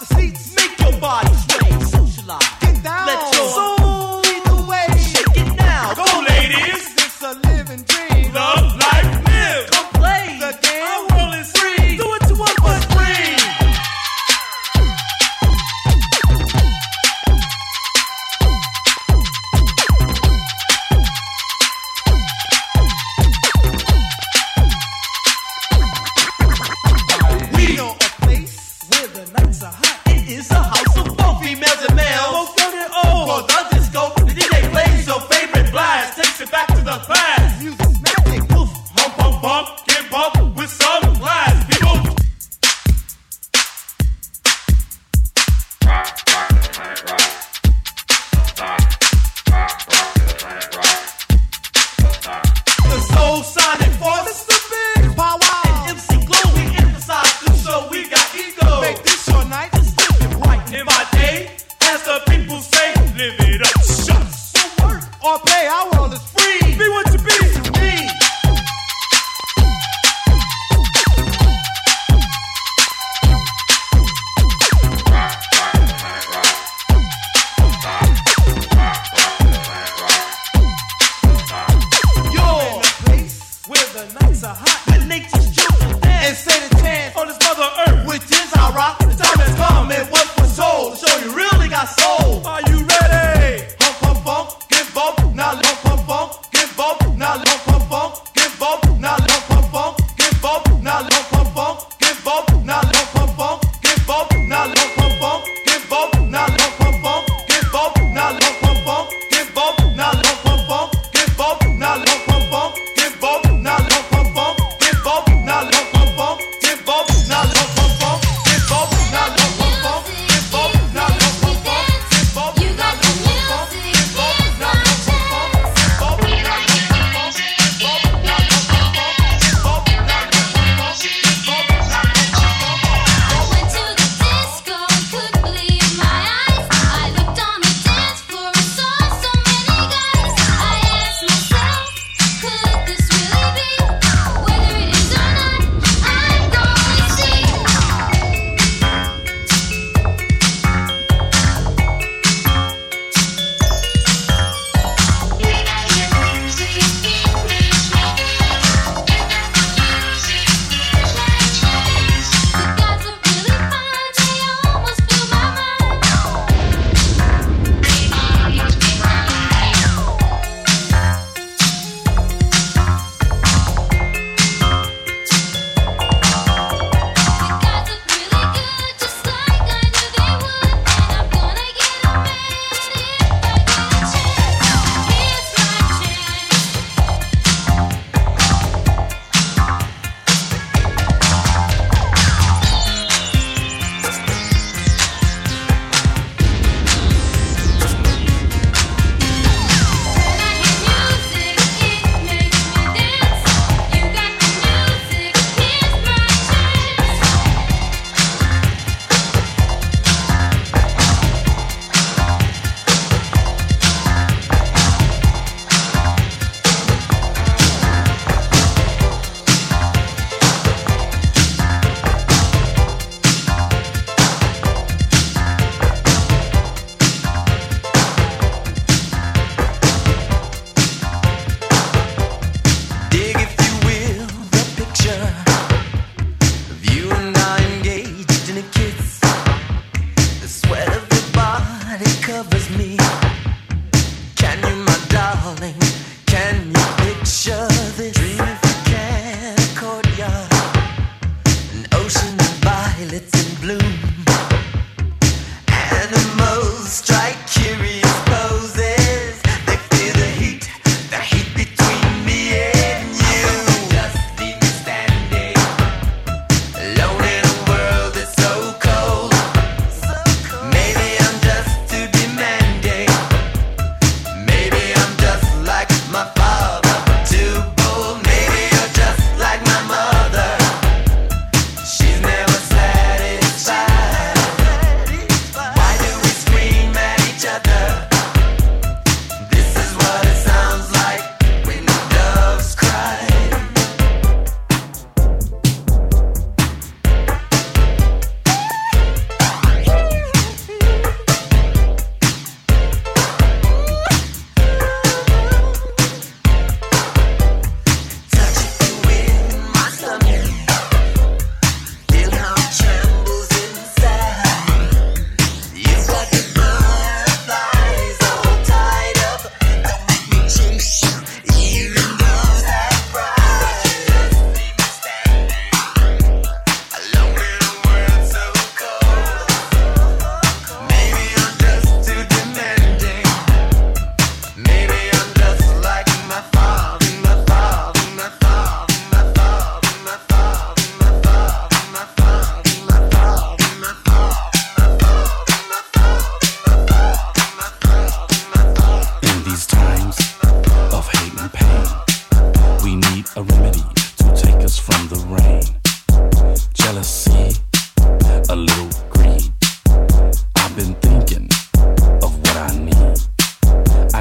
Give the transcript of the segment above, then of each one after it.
the seats, the people say, live it up. So work or play. Our world is free. covers me.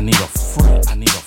need a freak. I need a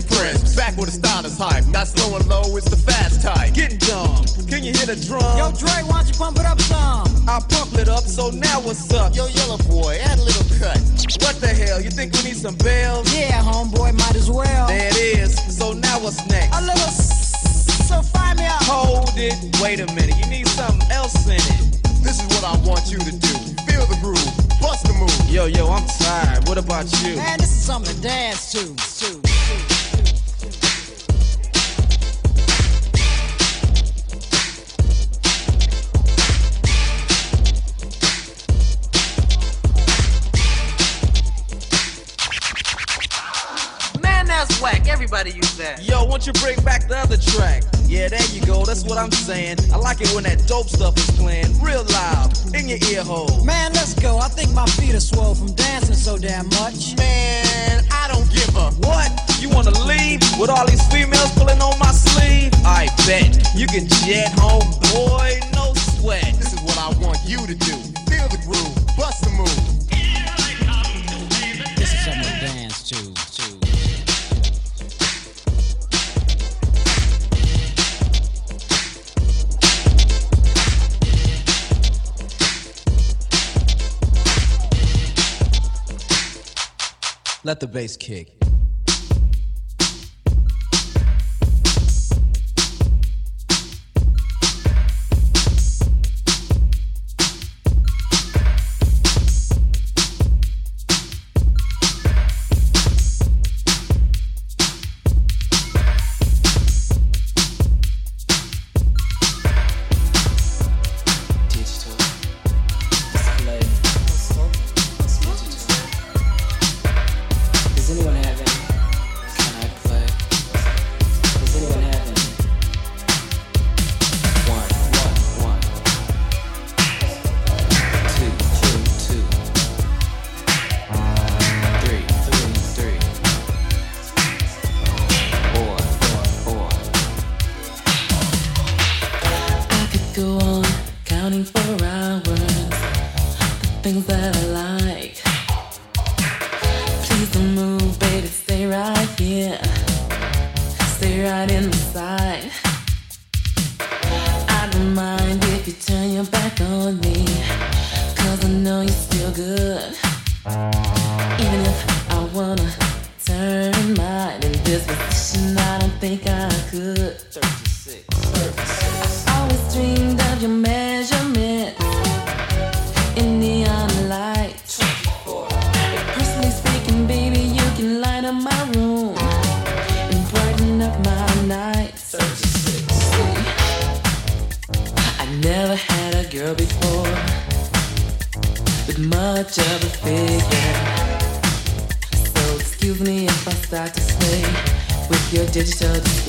Arabian Prince. Back with the style is hype. Not slow and low, it's the fast type. Getting dumb. Can you hear the drum? Yo, Dre, why don't you pump it up some? I pump it up, so now what's up? Yo, Yella boy, add a little cut. What the hell? You think we need some bells? Yeah, homeboy, might as well. There it is. So now what's next? A little s- so fire me up. Hold it. Wait a minute. You need something else in it. This is what I want you to do. Feel the groove, bust the move. Yo, yo, I'm tired. What about you? Man, this is something to dance to. to. That. Yo, won't you bring back the other track? Yeah, there you go. That's what I'm saying. I like it when that dope stuff is playing real loud in your ear hole. Man, let's go. I think my feet are swole from dancing so damn much. Man, I don't give a. What? You wanna leave with all these females pulling on my sleeve? I bet you can jet home, boy. No sweat. This is what I want you to do. Feel the groove, bust the move. Let the bass kick. Digital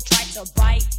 try to bite